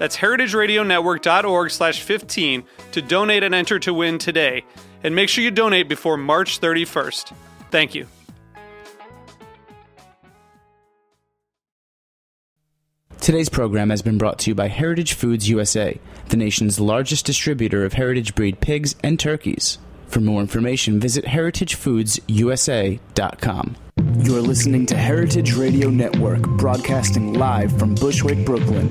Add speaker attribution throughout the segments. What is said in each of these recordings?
Speaker 1: That's heritageradionetwork.org slash 15 to donate and enter to win today. And make sure you donate before March 31st. Thank you.
Speaker 2: Today's program has been brought to you by Heritage Foods USA, the nation's largest distributor of heritage breed pigs and turkeys. For more information, visit heritagefoodsusa.com. You're listening to Heritage Radio Network, broadcasting live from Bushwick, Brooklyn.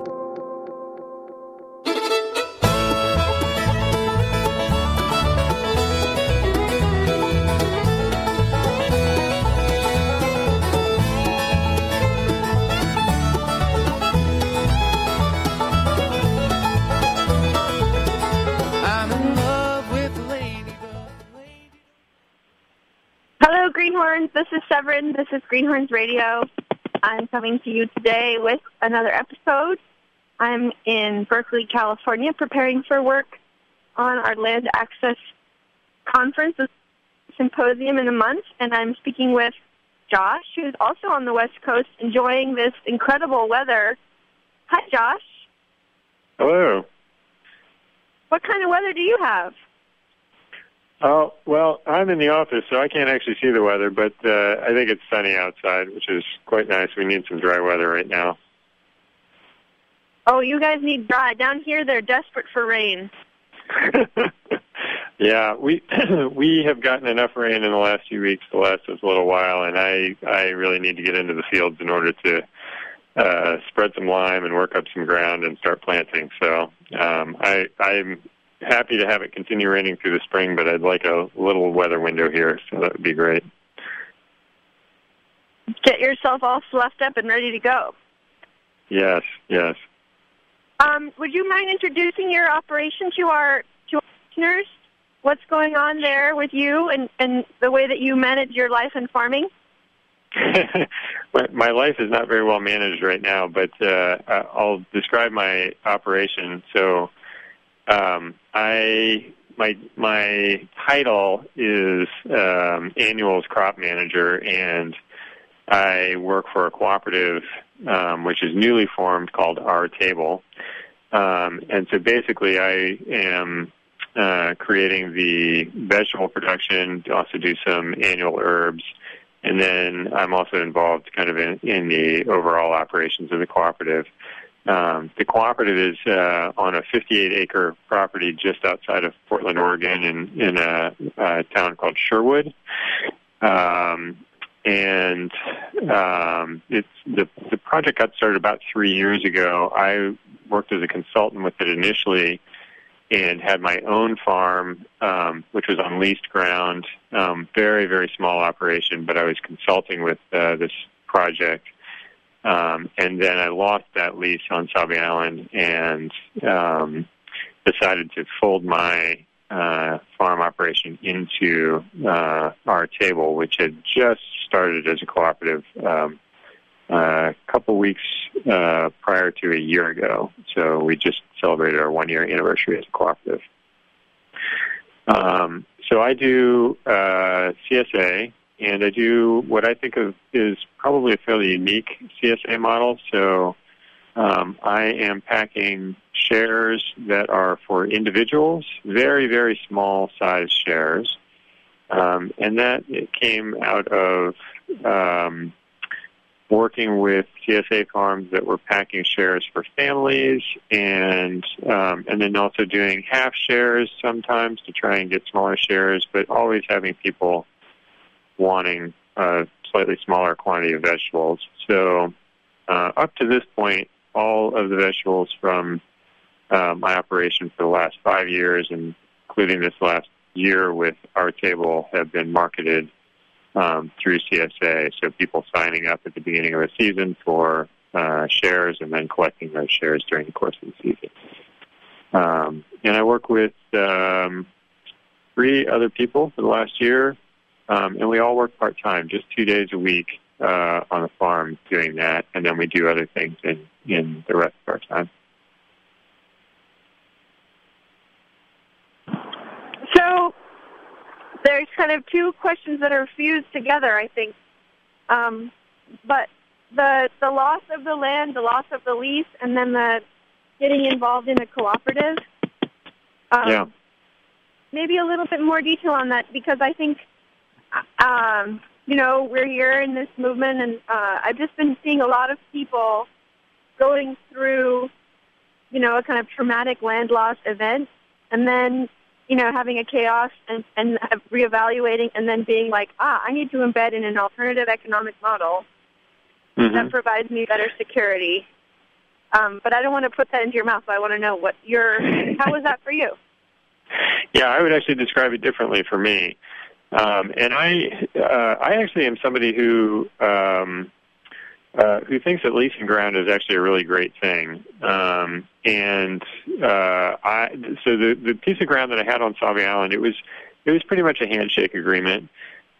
Speaker 3: Severine. This is Greenhorns Radio. I'm coming to you today with another episode. I'm in Berkeley, California, preparing for work on our land access conference symposium in a month, and I'm speaking with Josh, who's also on the West Coast, enjoying this incredible weather. Hi, Josh.
Speaker 4: Hello.
Speaker 3: What kind of weather do you have?
Speaker 4: Oh, well, I'm in the office, so I can't actually see the weather, but uh, I think it's sunny outside, which is quite nice. We need some dry weather right now.
Speaker 3: Oh, you guys need dry. Down here, they're desperate for rain.
Speaker 4: yeah, we we have gotten enough rain in the last few weeks to last us a little while, and I I really need to get into the fields in order to uh, spread some lime and work up some ground and start planting. So um, I I'm happy to have it continue raining through the spring, but I'd like a little weather window here, so that would be great.
Speaker 3: Get yourself all fluffed up and ready to go.
Speaker 4: Yes, yes.
Speaker 3: Um, would you mind introducing your operation to our to our listeners? What's going on there with you and, and the way that you manage your life and farming?
Speaker 4: my, my life is not very well managed right now, but uh, I'll describe my operation. So, um, I my my title is um, annuals crop manager, and I work for a cooperative um, which is newly formed called Our Table. Um, and so basically, I am uh, creating the vegetable production, to also do some annual herbs, and then I'm also involved kind of in, in the overall operations of the cooperative. Um, the cooperative is uh, on a 58-acre property just outside of Portland, Oregon, in, in a, a town called Sherwood. Um, and um, it's the the project got started about three years ago. I worked as a consultant with it initially, and had my own farm, um, which was on leased ground. Um, very very small operation, but I was consulting with uh, this project. Um, and then I lost that lease on Sauvie Island and um, decided to fold my uh, farm operation into uh, our table, which had just started as a cooperative um, a couple weeks uh, prior to a year ago. So we just celebrated our one year anniversary as a cooperative. Um, so I do uh, CSA, and I do what I think of is probably a fairly unique CSA model. So um, I am packing shares that are for individuals, very, very small size shares. Um, and that came out of um, working with CSA farms that were packing shares for families, and um, and then also doing half shares sometimes to try and get smaller shares, but always having people wanting a slightly smaller quantity of vegetables. So uh, up to this point, all of the vegetables from uh, my operation for the last five years, and including this last year with our table, have been marketed um, through CSA. So people signing up at the beginning of a season for uh, shares and then collecting those shares during the course of the season. Um, and I work with um, three other people for the last year, um, and we all work part time, just two days a week uh, on the farm doing that, and then we do other things in in the rest of our time.
Speaker 3: So there's kind of two questions that are fused together, I think. Um, but the the loss of the land, the loss of the lease, and then the getting involved in a cooperative. Um,
Speaker 4: Yeah.
Speaker 3: Maybe a little bit more detail on that because I think, um, you know, we're here in this movement, and uh, I've just been seeing a lot of people going through, you know, a kind of traumatic land loss event, and then you know, having a chaos and, and reevaluating and then being like, ah, I need to embed in an alternative economic model
Speaker 4: Mhm.
Speaker 3: that provides me better security. Um, but I don't want to put that into your mouth. So I want to know what your, how was that for you?
Speaker 4: Yeah, I would actually describe it differently for me. Um, and I, uh, I actually am somebody who, um, uh, who thinks that leasing ground is actually a really great thing. Um, and uh, I, so the the piece of ground that I had on Sauvie Island, it was it was pretty much a handshake agreement.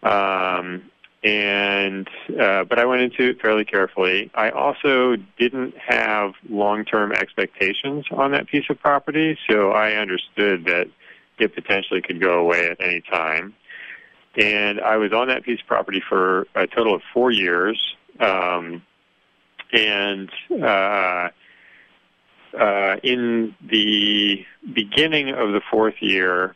Speaker 4: Um, and uh, but I went into it fairly carefully. I also didn't have long-term expectations on that piece of property, so I understood that it potentially could go away at any time. And I was on that piece of property for a total of four years. Um, and uh, uh, in the beginning of the fourth year,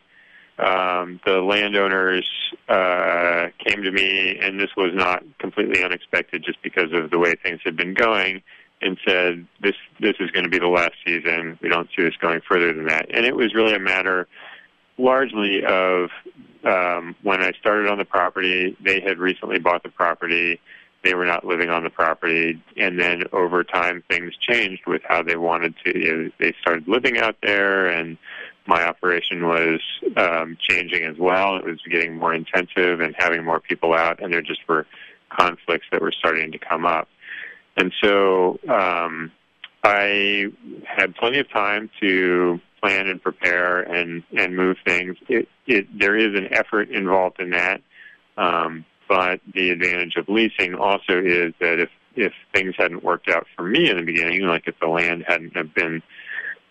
Speaker 4: um, the landowners uh, came to me, and this was not completely unexpected, just because of the way things had been going, and said, "This this is going to be the last season. We don't see this going further than that." And it was really a matter, largely of um, when I started on the property. They had recently bought the property. They were not living on the property, and then over time, things changed with how they wanted to. You know, they started living out there, and my operation was um, changing as well. It was getting more intensive and having more people out, and there just were conflicts that were starting to come up. And so um, I had plenty of time to plan and prepare and, and move things. It, it, there is an effort involved in that, um, but the advantage of leasing also is that if, if things hadn't worked out for me in the beginning, like if the land hadn't have been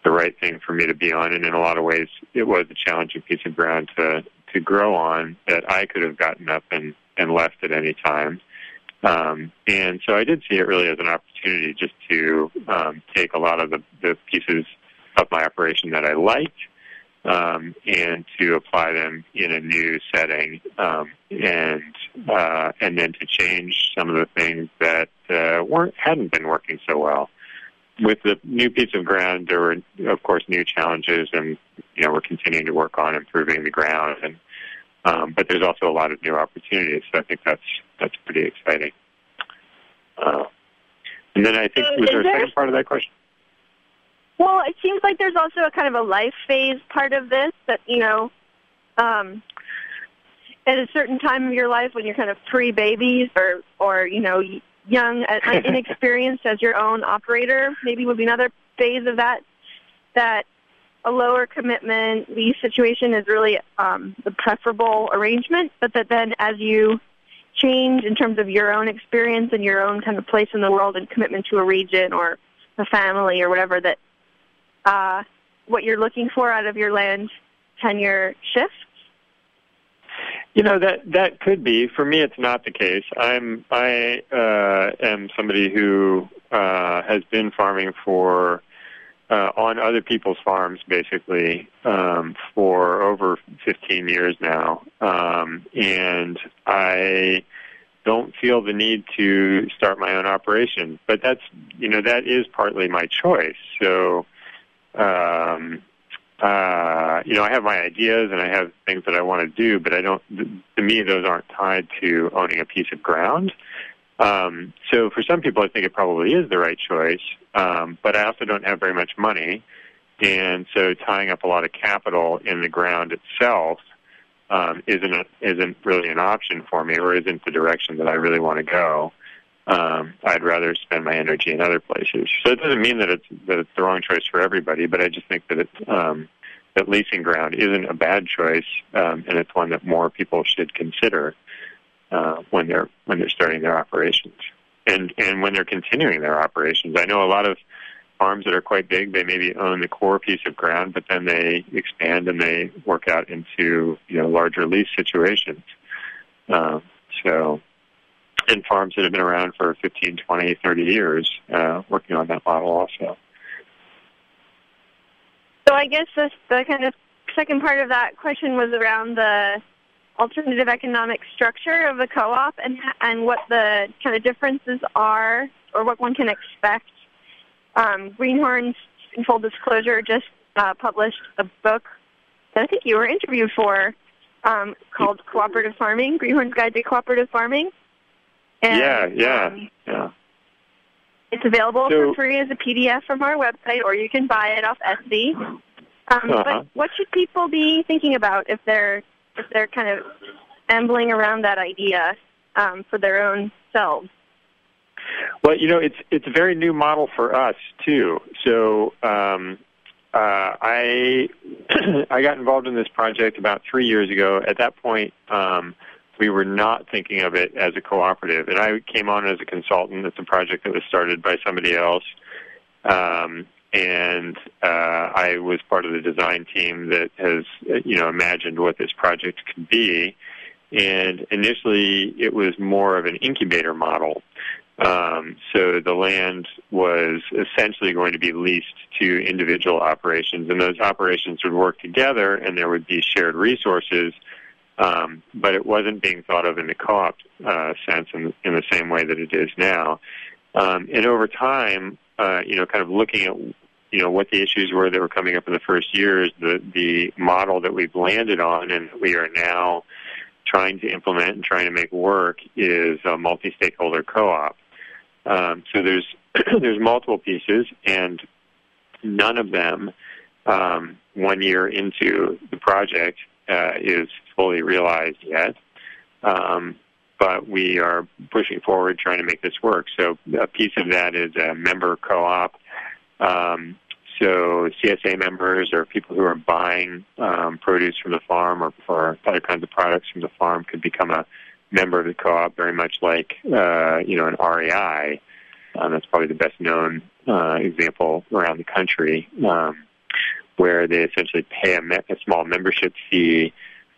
Speaker 4: the right thing for me to be on, and in a lot of ways, it was a challenging piece of ground to to grow on that I could have gotten up and and left at any time. Um, and so I did see it really as an opportunity just to um, take a lot of the, the pieces of my operation that I liked um, and to apply them in a new setting, um, and uh, and then to change some of the things that uh, weren't hadn't been working so well with the new piece of ground, there were, of course, new challenges, and you know we're continuing to work on improving the ground, and um, but there's also a lot of new opportunities. So I think that's that's pretty exciting. Uh, and then I think was there a second part of that question?
Speaker 3: Well, it seems like there's also a kind of a life phase part of this that, you know, um, at a certain time of your life when you're kind of pre-babies or, or you know, young, uh, inexperienced as your own operator, maybe would be another phase of that, that a lower commitment lease situation is really um, the preferable arrangement, but that then as you change in terms of your own experience and your own kind of place in the world and commitment to a region or a family or whatever, that uh, what you're looking for out of your land tenure shifts?
Speaker 4: You know that that could be. For me, it's not the case. I'm I uh, am somebody who uh, has been farming for uh, on other people's farms, basically, um, for over 15 years now, um, and I don't feel the need to start my own operation. But that's you know that is partly my choice. So um, uh, you know I have my ideas and I have things that I want to do, but I don't. To me, those aren't tied to owning a piece of ground. Um, so for some people, I think it probably is the right choice. Um, but I also don't have very much money, and so tying up a lot of capital in the ground itself um, isn't a, isn't really an option for me, or isn't the direction that I really want to go. Um, I'd rather spend my energy in other places. So it doesn't mean that it's that it's the wrong choice for everybody, but I just think that it's um, that leasing ground isn't a bad choice, um, and it's one that more people should consider uh, when they're when they're starting their operations and and when they're continuing their operations. I know a lot of farms that are quite big, they maybe own the core piece of ground, but then they expand and they work out into you know larger lease situations. Uh, so, and farms that have been around for 15, 20, 30 years, uh, working on that model also.
Speaker 3: So I guess this, the kind of second part of that question was around the alternative economic structure of the co-op and and what the kind of differences are or what one can expect um, Greenhorns, in full disclosure, just uh, published a book that I think you were interviewed for um, called Cooperative Farming, Greenhorn's Guide to Cooperative Farming.
Speaker 4: And, yeah, yeah, um, yeah.
Speaker 3: It's available so, for free as a PDF from our website, or you can buy it off Etsy. Um, uh-huh. But what should people be thinking about if they're if they're kind of ambling around that idea um, for their own selves?
Speaker 4: Well, you know, it's it's a very new model for us too. So um, uh, I I got involved in this project about three years ago. At that point, um, we were not thinking of it as a cooperative, and I came on as a consultant. It's a project that was started by somebody else, um, and uh, I was part of the design team that has you know imagined what this project could be. And initially, it was more of an incubator model. Um, so the land was essentially going to be leased to individual operations, and those operations would work together, and there would be shared resources. Um, but it wasn't being thought of in the co-op uh, sense in, in the same way that it is now. Um, and over time, uh, you know, kind of looking at you know what the issues were that were coming up in the first years, the the model that we've landed on, and we are now trying to implement and trying to make work is a multi-stakeholder co-op. Um, so there's there's multiple pieces, and none of them, um, one year into the project, uh, is fully realized yet. Um, but we are pushing forward, trying to make this work. So a piece of that is a member co-op. Um, so CSA members or people who are buying um, produce from the farm or, other kinds of products from the farm could become a member of the co-op, very much like uh, you know an REI. Um, that's probably the best known uh, example around the country, um, where they essentially pay a, me- a small membership fee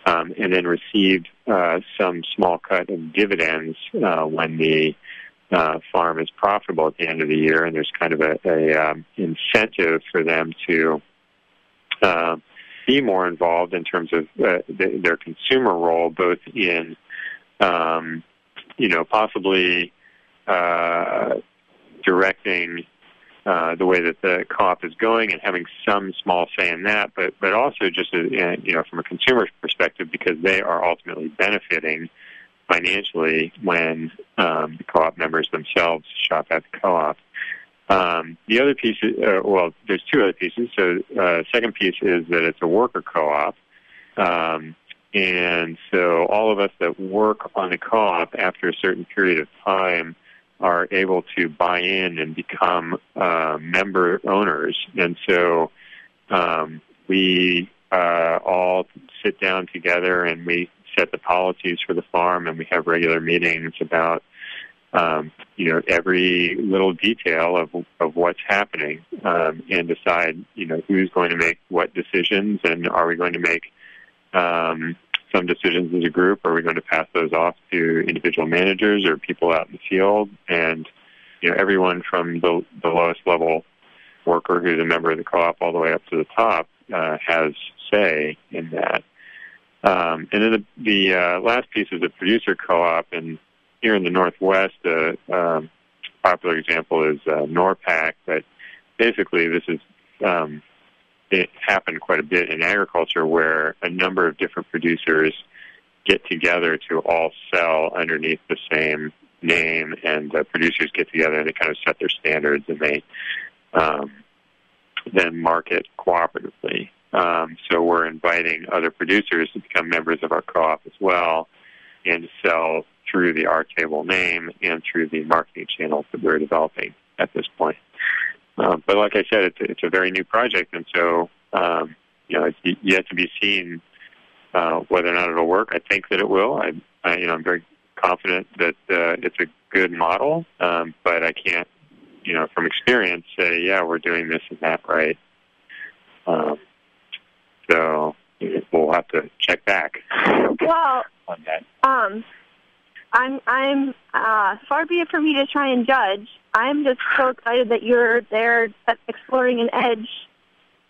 Speaker 4: um, and then receive uh, some small cut of dividends uh, when the uh, farm is profitable at the end of the year, and there's kind of a, a um, incentive for them to uh, be more involved in terms of uh, th- their consumer role, both in um, you know possibly uh, directing uh, the way that the co-op is going and having some small say in that, but but also just uh, you know from a consumer perspective because they are ultimately benefiting financially when um, the co-op members themselves shop at the co-op. Um, the other piece, uh, well, there's two other pieces. So, uh, second piece is that it's a worker co-op, um, and so all of us that work on the co-op after a certain period of time are able to buy in and become uh, member owners, and so um, we uh, all sit down together and we set the policies for the farm, and we have regular meetings about um, you know every little detail of of what's happening, um, and decide you know who's going to make what decisions, and are we going to make um, some decisions as a group? Are we going to pass those off to individual managers or people out in the field? And you know everyone from the the lowest level worker who's a member of the co-op all the way up to the top uh, has say in that. Um, and then the, the uh, last piece is the producer co-op, and here in the Northwest, a uh, um, popular example is uh, NORPAC, but basically this is um, it happened quite a bit in agriculture where a number of different producers get together to all sell underneath the same name, and the producers get together and they kind of set their standards and they um, then market cooperatively. Um, so we're inviting other producers to become members of our co-op as well and sell through the Our Table name and through the marketing channels that we're developing at this point. Uh, but like I said, it's, it's a very new project, and so um, you know it's yet to be seen uh, whether or not it'll work. I think that it will. I, I you know I'm very confident that uh, it's a good model, um, but I can't you know from experience say yeah we're doing this and that right. Um, so we'll have to check back.
Speaker 3: Well,
Speaker 4: on that.
Speaker 3: Um, I'm I'm uh, far be it for me to try and judge. I'm just so excited that you're there exploring an edge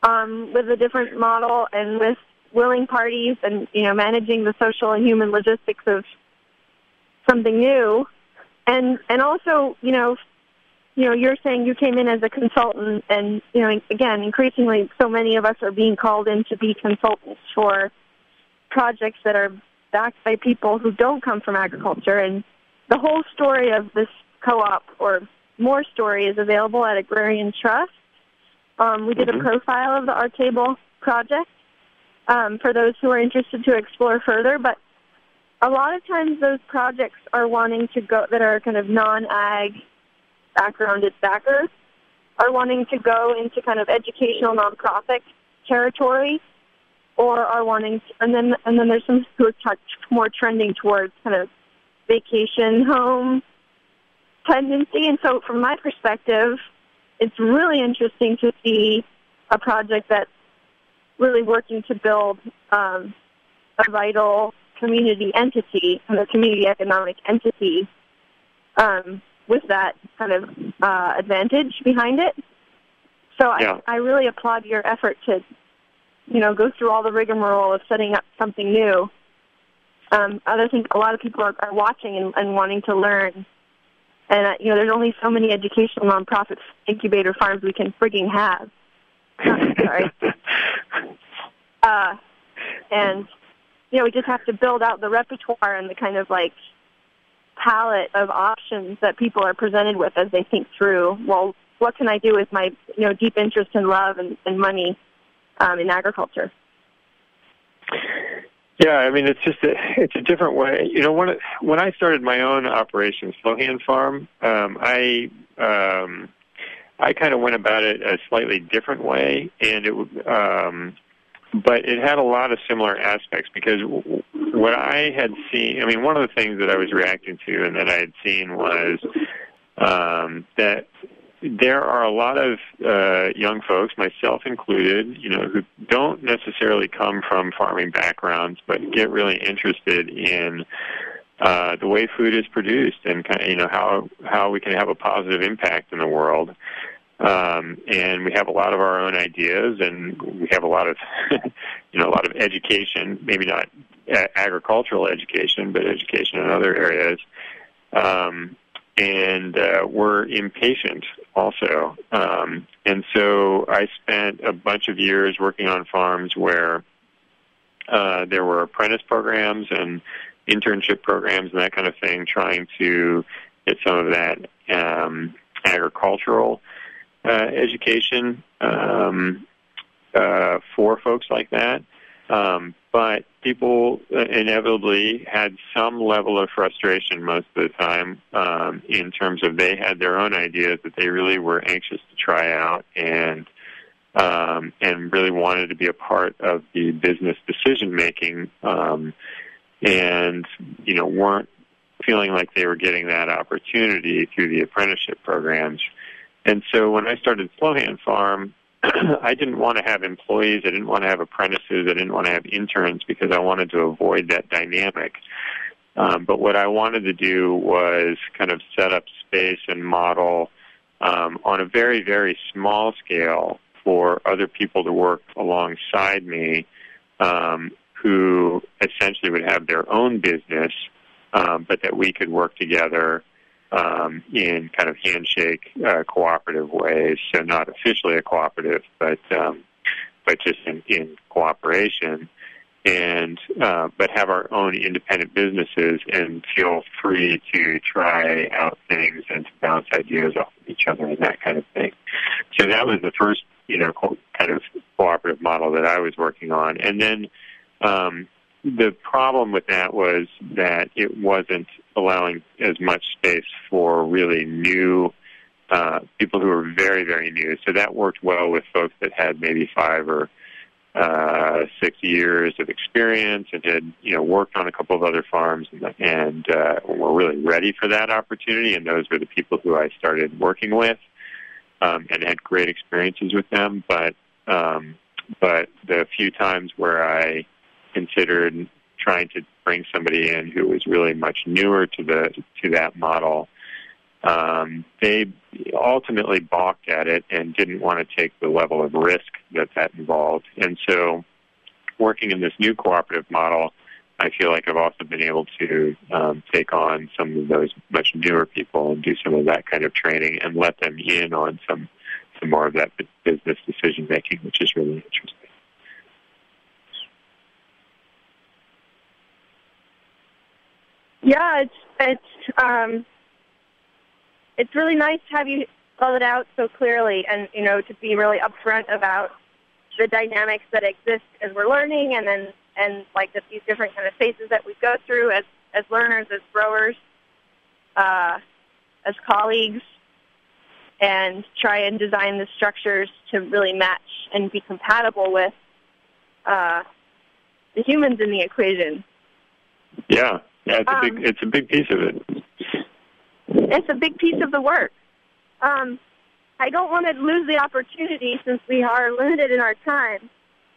Speaker 3: um, with a different model and with willing parties and you know managing the social and human logistics of something new and and also you know you know you're saying you came in as a consultant and you know again increasingly so many of us are being called in to be consultants for projects that are backed by people who don't come from agriculture. And the whole story of this co-op or more story is available at Agrarian Trust. Um, we did
Speaker 4: mm-hmm.
Speaker 3: a profile of the Our Table project um, for those who are interested to explore further. But a lot of times those projects are wanting to go that are kind of non-ag backgrounded backers are wanting to go into kind of educational nonprofit territory or are wanting, to, and then and then there's some who are touch, more trending towards kind of vacation home tendency. And so, from my perspective, it's really interesting to see a project that's really working to build um, a vital community entity and a community economic entity um, with that kind of uh, advantage behind it. So
Speaker 4: yeah.
Speaker 3: I, I really applaud your effort to you know, go through all the rigmarole of setting up something new. Um, I think a lot of people are, are watching and, and wanting to learn. And, uh, you know, there's only so many educational nonprofit incubator farms we can frigging have. Sorry. uh, and, you know, we just have to build out the repertoire and the kind of like palette of options that people are presented with as they think through, well, what can I do with my, you know, deep interest and love and, and money um, in agriculture.
Speaker 4: Yeah, I mean it's just a, it's a different way. You know, when it, when I started my own operation, Slow Hand Farm, um, I um, I kind of went about it a slightly different way, and it um, but it had a lot of similar aspects because what I had seen. I mean, one of the things that I was reacting to and that I had seen was um, that there are a lot of uh, young folks, myself included, you know, who don't necessarily come from farming backgrounds, but get really interested in uh, the way food is produced and kind of, you know how how we can have a positive impact in the world. Um, and we have a lot of our own ideas, and we have a lot of, you know, a lot of education. Maybe not agricultural education, but education in other areas. Um, and uh, we're impatient also. Um, and so I spent a bunch of years working on farms where uh, there were apprentice programs and internship programs and that kind of thing, trying to get some of that um, agricultural uh, education um, uh, for folks like that. Um, but people inevitably had some level of frustration most of the time um, in terms of they had their own ideas that they really were anxious to try out and um, and really wanted to be a part of the business decision making um, and you know weren't feeling like they were getting that opportunity through the apprenticeship programs. And so when I started Slow Hand Farm, I didn't want to have employees. I didn't want to have apprentices. I didn't want to have interns because I wanted to avoid that dynamic. Um, but what I wanted to do was kind of set up space and model um, on a very, very small scale for other people to work alongside me um, who essentially would have their own business um, but that we could work together um, in kind of handshake uh, cooperative ways. So not officially a cooperative, but um, but just in, in cooperation, and uh, but have our own independent businesses and feel free to try out things and to bounce ideas off of each other and that kind of thing. So that was the first you know kind of cooperative model that I was working on, and then. Um, the problem with that was that it wasn't allowing as much space for really new uh, people who were very, very new. So that worked well with folks that had maybe five or uh, six years of experience and had you know worked on a couple of other farms and, and uh, were really ready for that opportunity. And those were the people who I started working with um, and had great experiences with them. But um, but the few times where I considered trying to bring somebody in who was really much newer to the to that model. Um, they ultimately balked at it and didn't want to take the level of risk that that involved. And so, working in this new cooperative model, I feel like I've also been able to um, take on some of those much newer people and do some of that kind of training and let them in on some some more of that business decision making, which is really interesting.
Speaker 3: Yeah, it's it's um, it's really nice to have you spell it out so clearly, and you know to be really upfront about the dynamics that exist as we're learning, and then and like the, these different kind of phases that we go through as as learners, as growers, uh, as colleagues, and try and design the structures to really match and be compatible with uh, the humans in the equation.
Speaker 4: Yeah, yeah, it's a big um, it's a big piece of it.
Speaker 3: It's a big piece of the work. Um, I don't want to lose the opportunity since we are limited in our time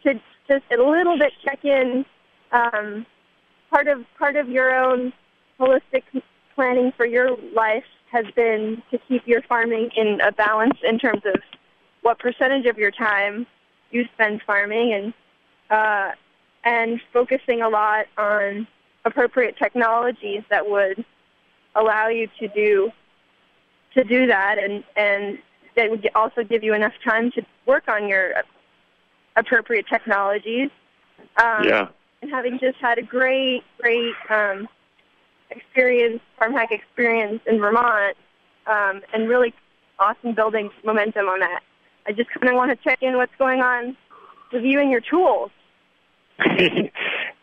Speaker 3: to just a little bit check in. Um, part of part of your own holistic planning for your life has been to keep your farming in a balance in terms of what percentage of your time you spend farming and uh, and focusing a lot on appropriate technologies that would allow you to do to do that and and that would also give you enough time to work on your appropriate technologies.
Speaker 4: Um, yeah.
Speaker 3: And having just had a great, great um, experience, farm hack experience in Vermont, um, and really awesome building momentum on that. I just kind of want to check in what's going on with you and your tools.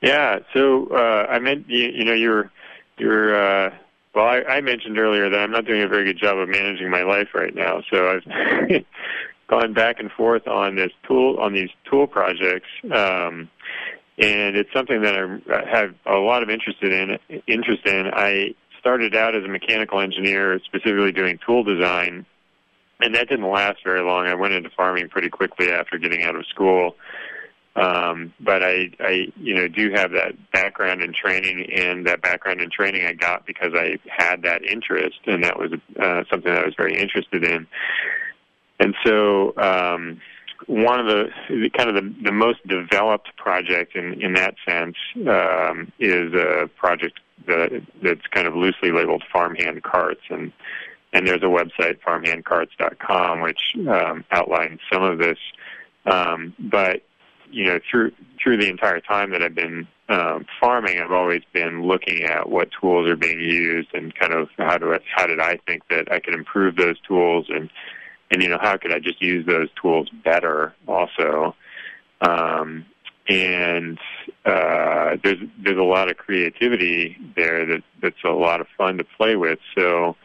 Speaker 4: Yeah. So uh, I meant you, you know you're you're uh, well. I, I mentioned earlier that I'm not doing a very good job of managing my life right now. So I've gone back and forth on this tool on these tool projects. Um, and it's something that I have a lot of interest in. Interest in. I started out as a mechanical engineer, specifically doing tool design, and that didn't last very long. I went into farming pretty quickly after getting out of school, um, but I, I, you know, do have that background in training, and that background in training I got because I had that interest, and that was uh, something that I was very interested in. And so, um, one of the kind of the, the most developed project in in that sense um, is a project that, that's kind of loosely labeled farmhand carts, and and there's a website farmhandcarts.com which um, outlines some of this. Um, but you know, through through the entire time that I've been um, farming, I've always been looking at what tools are being used and kind of how do I, how did I think that I could improve those tools and and you know how could I just use those tools better also. Um, and uh, there's there's a lot of creativity there that that's a lot of fun to play with. So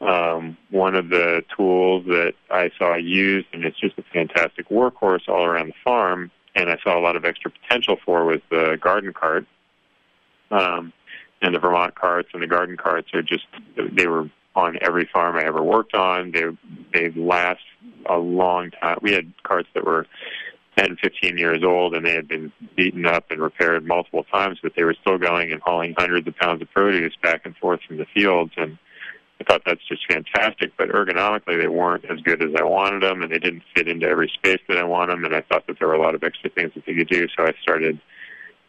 Speaker 4: um, one of the tools that I saw used, and it's just a fantastic workhorse all around the farm, and I saw a lot of extra potential for was the garden cart. Um, and the Vermont carts and the garden carts are just they were on every farm I ever worked on. They they last a long time. We had carts that were 10, 15 years old, and they had been beaten up and repaired multiple times, but they were still going and hauling hundreds of pounds of produce back and forth from the fields. And I thought that's just fantastic, but ergonomically they weren't as good as I wanted them, and they didn't fit into every space that I want them. And I thought that there were a lot of extra things that they could do, so I started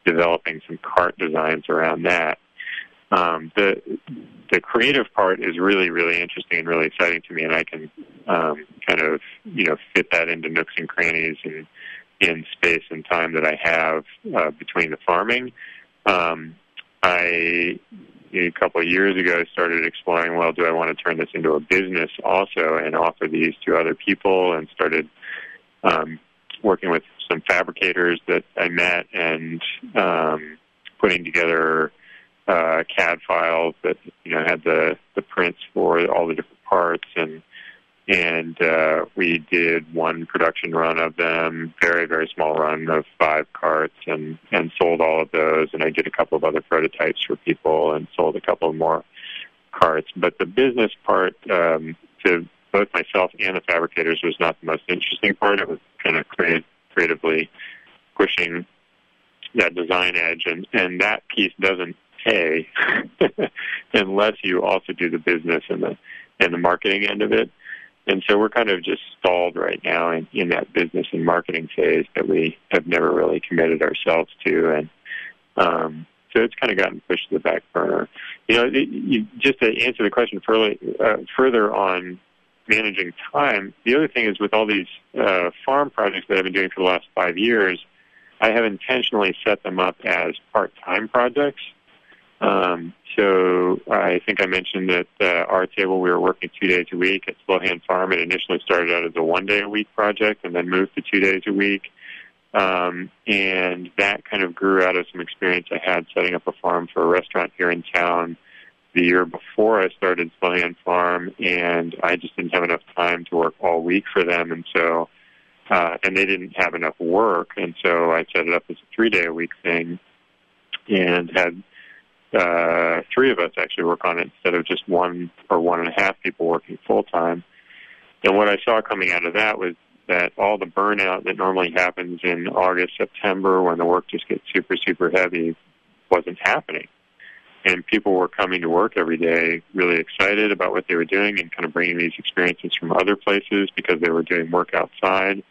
Speaker 4: developing some cart designs around that. um, the the creative part is really really interesting and really exciting to me, and I can um, kind of you know fit that into nooks and crannies and in space and time that I have uh, between the farming. Um, I a couple of years ago started exploring well do i want to turn this into a business also and offer these to other people and started um, working with some fabricators that i met and um, putting together uh, cad files that you know had the the prints for all the different parts and and uh, we did one production run of them, very very small run of five carts, and and sold all of those. And I did a couple of other prototypes for people, and sold a couple more carts. But the business part um, to both myself and the fabricators was not the most interesting part. It was kind of creative, creatively pushing that design edge, and and that piece doesn't pay unless you also do the business and the and the marketing end of it. And so we're kind of just stalled right now in, in that business and marketing phase that we have never really committed ourselves to. And um, so it's kind of gotten pushed to the back burner. You know, it, you, just to answer the question further, uh, further on managing time, the other thing is with all these uh, farm projects that I've been doing for the last five years, I have intentionally set them up as part-time projects. Um, so I think I mentioned that uh, our table we were working two days a week at Slow Hand Farm. It initially started out as a one day a week project and then moved to two days a week. Um, and that kind of grew out of some experience I had setting up a farm for a restaurant here in town the year before I started Slow Hand Farm, and I just didn't have enough time to work all week for them, and so uh, and they didn't have enough work, and so I set it up as a three day a week thing, and had uh, three of us actually work on it instead of just one or one and a half people working full time. And what I saw coming out of that was that all the burnout that normally happens in August, September, when the work just gets super, super heavy, wasn't happening. And people were coming to work every day really excited about what they were doing and kind of bringing these experiences from other places because they were doing work outside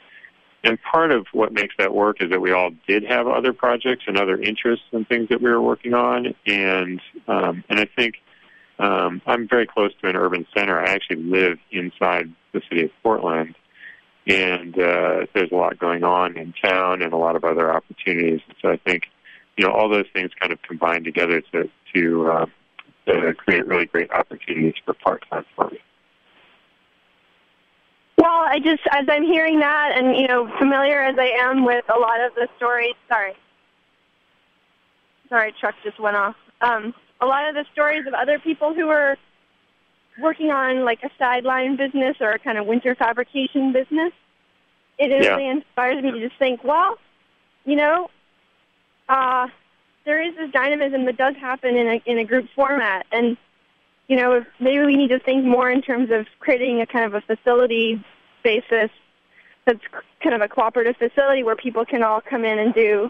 Speaker 4: and part of what makes that work is that we all did have other projects and other interests and things that we were working on, and um, and I think um, I'm very close to an urban center. I actually live inside the city of Portland, and uh, there's a lot going on in town and a lot of other opportunities. So I think you know all those things kind of combine together to to, uh, to create really great opportunities for part-time farming.
Speaker 3: Well, I just, as I'm hearing that, and you know, familiar as I am with a lot of the stories. Sorry, sorry, truck just went off. Um, a lot of the stories of other people who are working on like a sideline business or a kind of winter fabrication business. It
Speaker 4: Yeah.
Speaker 3: really inspires me to just think, well, you know, uh, there is this dynamism that does happen in a in a group format, and you know, maybe we need to think more in terms of creating a kind of a facility basis that's kind of a cooperative facility where people can all come in and do,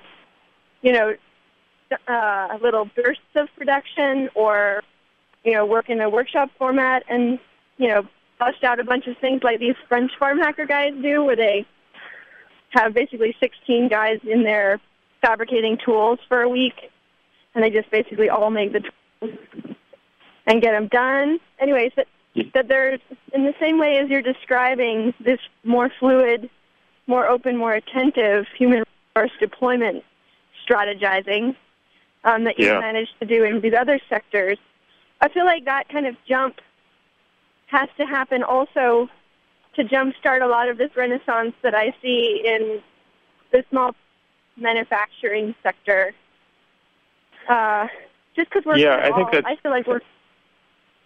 Speaker 3: you know, uh, little bursts of production or, you know, work in a workshop format and, you know, bust out a bunch of things like these French farm hacker guys do where they have basically 16 guys in there fabricating tools for a week and they just basically all make the tools and get them done. Anyways, that, that there's, in the same way as you're describing this more fluid, more open, more attentive human resource deployment strategizing um, that you've
Speaker 4: Yeah.
Speaker 3: managed to do in these other sectors, I feel like that kind of jump has to happen also to jumpstart a lot of this renaissance that I see in the small manufacturing sector. Uh, just because we're
Speaker 4: Yeah, I think
Speaker 3: small,
Speaker 4: that's-
Speaker 3: I feel like we're.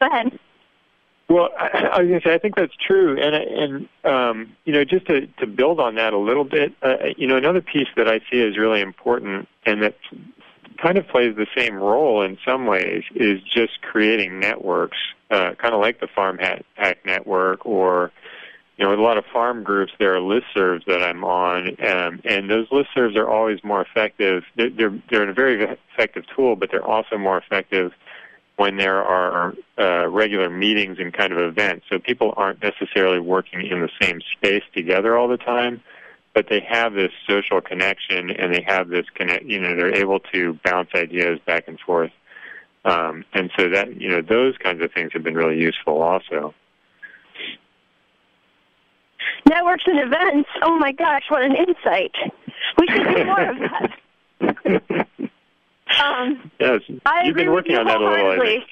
Speaker 3: Go ahead.
Speaker 4: Well, I, I was going to say I think that's true, and and um, you know just to to build on that a little bit, uh, you know another piece that I see is really important, and that kind of plays the same role in some ways, is just creating networks, uh, kind of like the Farm Hack, Network, or you know with a lot of farm groups, there are listservs that I'm on, um, and those listservs are always more effective. They're, they're they're a very effective tool, but they're also more effective when there are uh, regular meetings and kind of events. So people aren't necessarily working in the same space together all the time, but they have this social connection and they have this connect. You know, they're able to bounce ideas back and forth Um, and so that you know those kinds of things have been really useful also.
Speaker 3: Networks and events. Oh my gosh, what an insight! We should do more of that. um,
Speaker 4: yes,
Speaker 3: I
Speaker 4: you've been working
Speaker 3: you
Speaker 4: on that a little. I.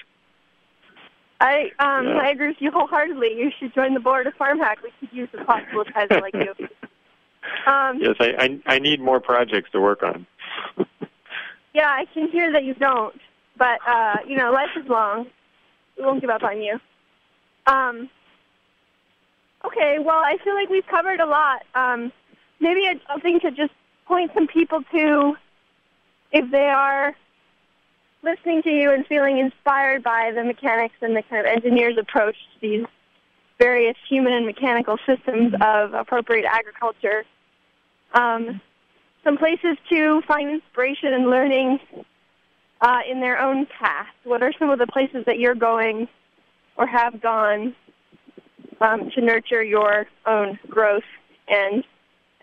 Speaker 3: I um
Speaker 4: Yeah.
Speaker 3: I agree with you wholeheartedly. You should join the board of FarmHack. We could use a possibilitizer like you. Um,
Speaker 4: Yes, I, I I need more projects to work on.
Speaker 3: Yeah, I can hear that you don't, but uh, you know, life is long. We won't give up on you. Um, okay, well, I feel like we've covered a lot. Um, maybe it's something to just point some people to if they are listening to you and feeling inspired by the mechanics and the kind of engineer's approach to these various human and mechanical systems of appropriate agriculture. Um, some places to find inspiration and learning uh, in their own path. What are some of the places that you're going or have gone um, to nurture your own growth and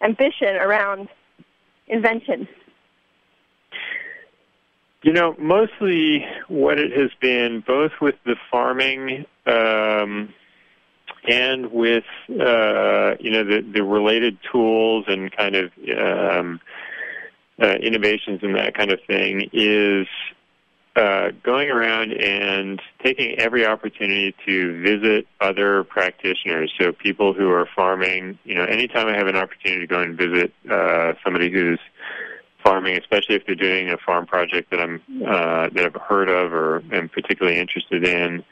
Speaker 3: ambition around invention?
Speaker 4: You know, mostly what it has been, both with the farming um, and with uh, you know the, the related tools and kind of um, uh, innovations and that kind of thing, is uh, going around and taking every opportunity to visit other practitioners. So people who are farming. You know, anytime I have an opportunity to go and visit uh, somebody who's farming, especially if they're doing a farm project that I'm uh, that I've heard of or am particularly interested in.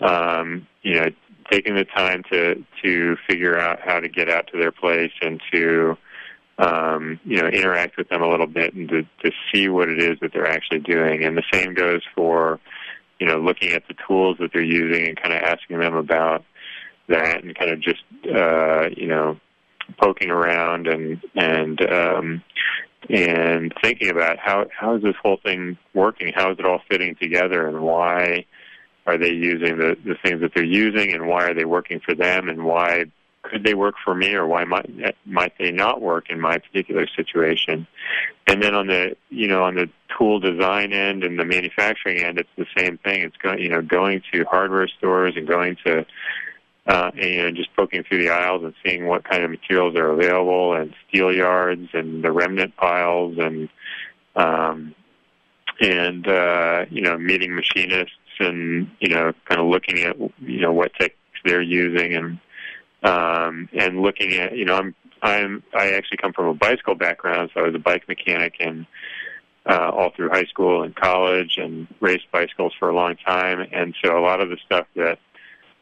Speaker 4: Um, you know, taking the time to to figure out how to get out to their place and to um, you know interact with them a little bit and to, to see what it is that they're actually doing. And the same goes for you know looking at the tools that they're using and kind of asking them about that and kind of just uh, you know poking around and and um, and thinking about how how is this whole thing working? How is it all fitting together, and why are they using the the things that they're using, and why are they working for them, and why could they work for me, or why might might they not work in my particular situation? And then on the you know on the tool design end and the manufacturing end, it's the same thing. It's going you know going to hardware stores and going to uh, and just poking through the aisles and seeing what kind of materials are available and steel yards and the remnant piles and um, and uh, you know meeting machinists and you know kind of looking at you know what techniques they're using and um, and looking at you know I'm I'm I actually come from a bicycle background so I was a bike mechanic and uh, all through high school and college and raced bicycles for a long time. And so a lot of the stuff that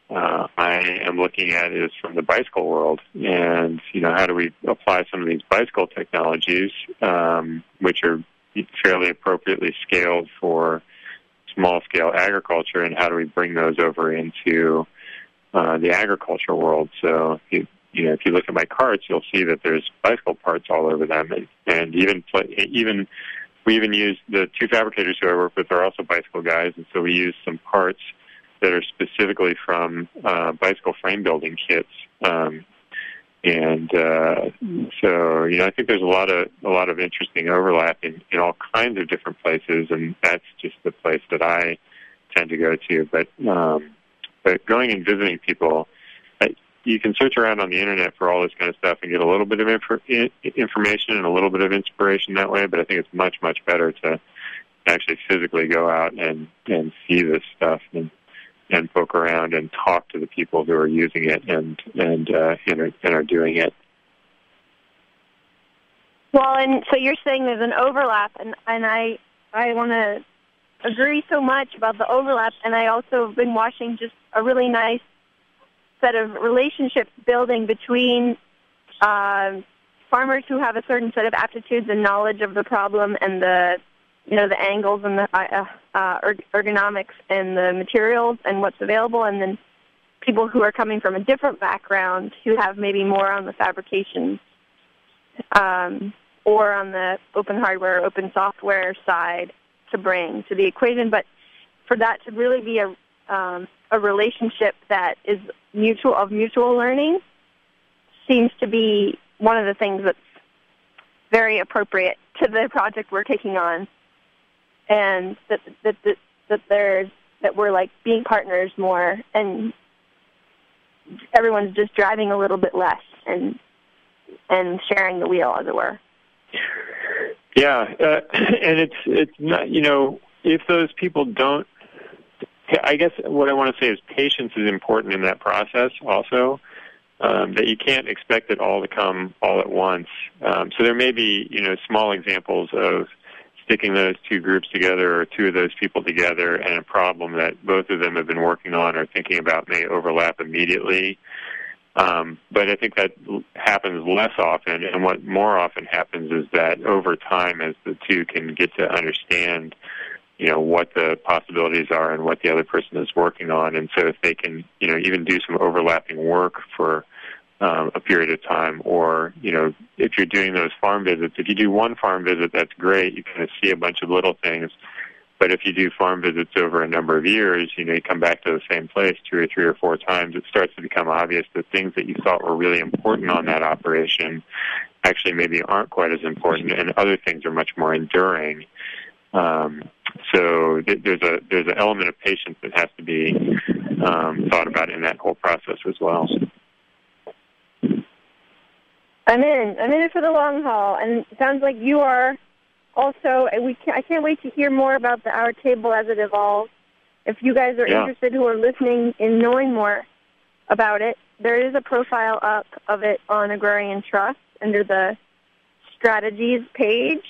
Speaker 4: uh, I am looking at is from the bicycle world, and you know how do we apply some of these bicycle technologies, um, which are fairly appropriately scaled for small scale agriculture, and how do we bring those over into uh, the agriculture world? So you, you know if you look at my carts, you'll see that there's bicycle parts all over them, and, and even even we even use the two fabricators who I work with are also bicycle guys, and so we use some parts that are specifically from uh, bicycle frame building kits. Um, and uh, so, you know, I think there's a lot of a lot of interesting overlap in, in all kinds of different places, and that's just the place that I tend to go to. But um, but going and visiting people, I, you can search around on the internet for all this kind of stuff and get a little bit of infor- i- information and a little bit of inspiration that way. But I think it's much much better to actually physically go out and and see this stuff and and poke around and talk to the people who are using it and and uh, and, are, and are doing it.
Speaker 3: Well, and so you're saying there's an overlap, and and I I want to agree so much about the overlap, and I also have been watching just a really nice set of relationships building between uh, farmers who have a certain set of aptitudes and knowledge of the problem and the you know the angles and the uh, uh, ergonomics and the materials and what's available, and then people who are coming from a different background who have maybe more on the fabrication um, or on the open hardware, open software side to bring to the equation. But for that to really be a um, a relationship that is mutual of mutual learning seems to be one of the things that's very appropriate to the project we're taking on, and that that, that that there's that we're like being partners more and everyone's just driving a little bit less and and sharing the wheel as it were.
Speaker 4: Yeah, uh, and it's it's not you know if those people don't. I guess what I want to say is patience is important in that process also. Um, that you can't expect it all to come all at once. Um, so there may be, you know, small examples of sticking those two groups together or two of those people together and a problem that both of them have been working on or thinking about may overlap immediately. Um, but I think that happens less often, and what more often happens is that over time, as the two can get to understand, you know, what the possibilities are and what the other person is working on, and so if they can, you know, even do some overlapping work for um, a period of time, or you know, if you're doing those farm visits, if you do one farm visit, that's great. You kind of see a bunch of little things but if you do farm visits over a number of years, you know, you come back to the same place two or three or four times, it starts to become obvious that things that you thought were really important on that operation actually maybe aren't quite as important, and other things are much more enduring. Um, so th- there's a there's an element of patience that has to be um, thought about in that whole process as well.
Speaker 3: I'm in. I'm in it for the long haul, and it sounds like you are also, we can, I can't wait to hear more about the Our Table as it evolves. If you guys are
Speaker 4: Yeah.
Speaker 3: interested who are listening in knowing more about it, there is a profile up of it on Agrarian Trust under the strategies page.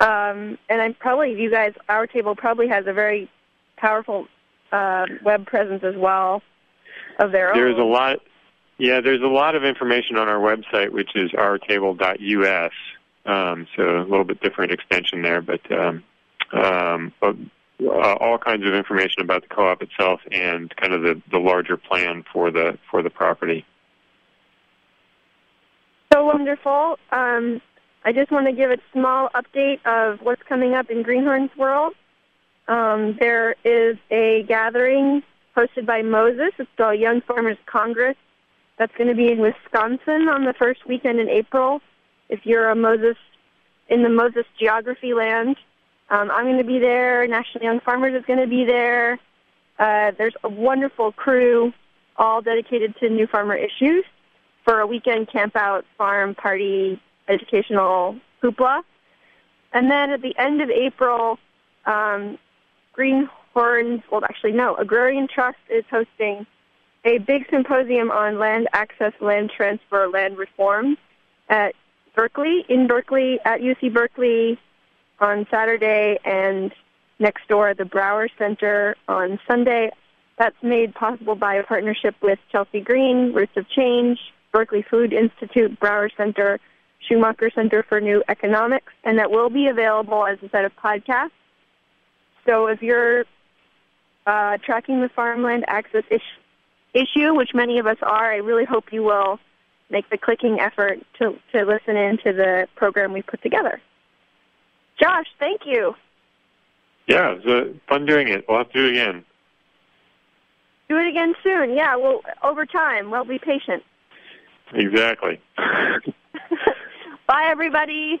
Speaker 3: Um, and I'm probably, you guys, Our Table probably has a very powerful uh, web presence as well of their own.
Speaker 4: There's a lot. Yeah, there's a lot of information on our website, which is ourtable.us. Um, so a little bit different extension there, but um, um, but, uh, all kinds of information about the co-op itself and kind of the, the larger plan for the for the property.
Speaker 3: So wonderful. Um, I just want to give a small update of what's coming up in Greenhorn's world. Um, there is a gathering hosted by Moses. It's the Young Farmers Congress. That's going to be in Wisconsin on the first weekend in April. If you're a Moses in the Moses geography land, um, I'm going to be there. National Young Farmers is going to be there. Uh, there's a wonderful crew, all dedicated to new farmer issues for a weekend camp out, farm, party, educational hoopla. And then at the end of April, um, Greenhorns, well, actually, no, Agrarian Trust is hosting a big symposium on land access, land transfer, land reform at Berkeley, in Berkeley, at UC Berkeley on Saturday, and next door at the Brower Center on Sunday. That's made possible by a partnership with Chelsea Green, Roots of Change, Berkeley Food Institute, Brower Center, Schumacher Center for New Economics, and that will be available as a set of podcasts. So if you're uh, tracking the farmland access ish- issue, which many of us are, I really hope you will make the clicking effort to, to listen in to the program we put together. Josh, thank you.
Speaker 4: Yeah, it was uh, fun doing it. We'll have to do it again.
Speaker 3: Do it again soon. Yeah, well, over time. We'll be patient.
Speaker 4: Exactly.
Speaker 3: Bye, everybody.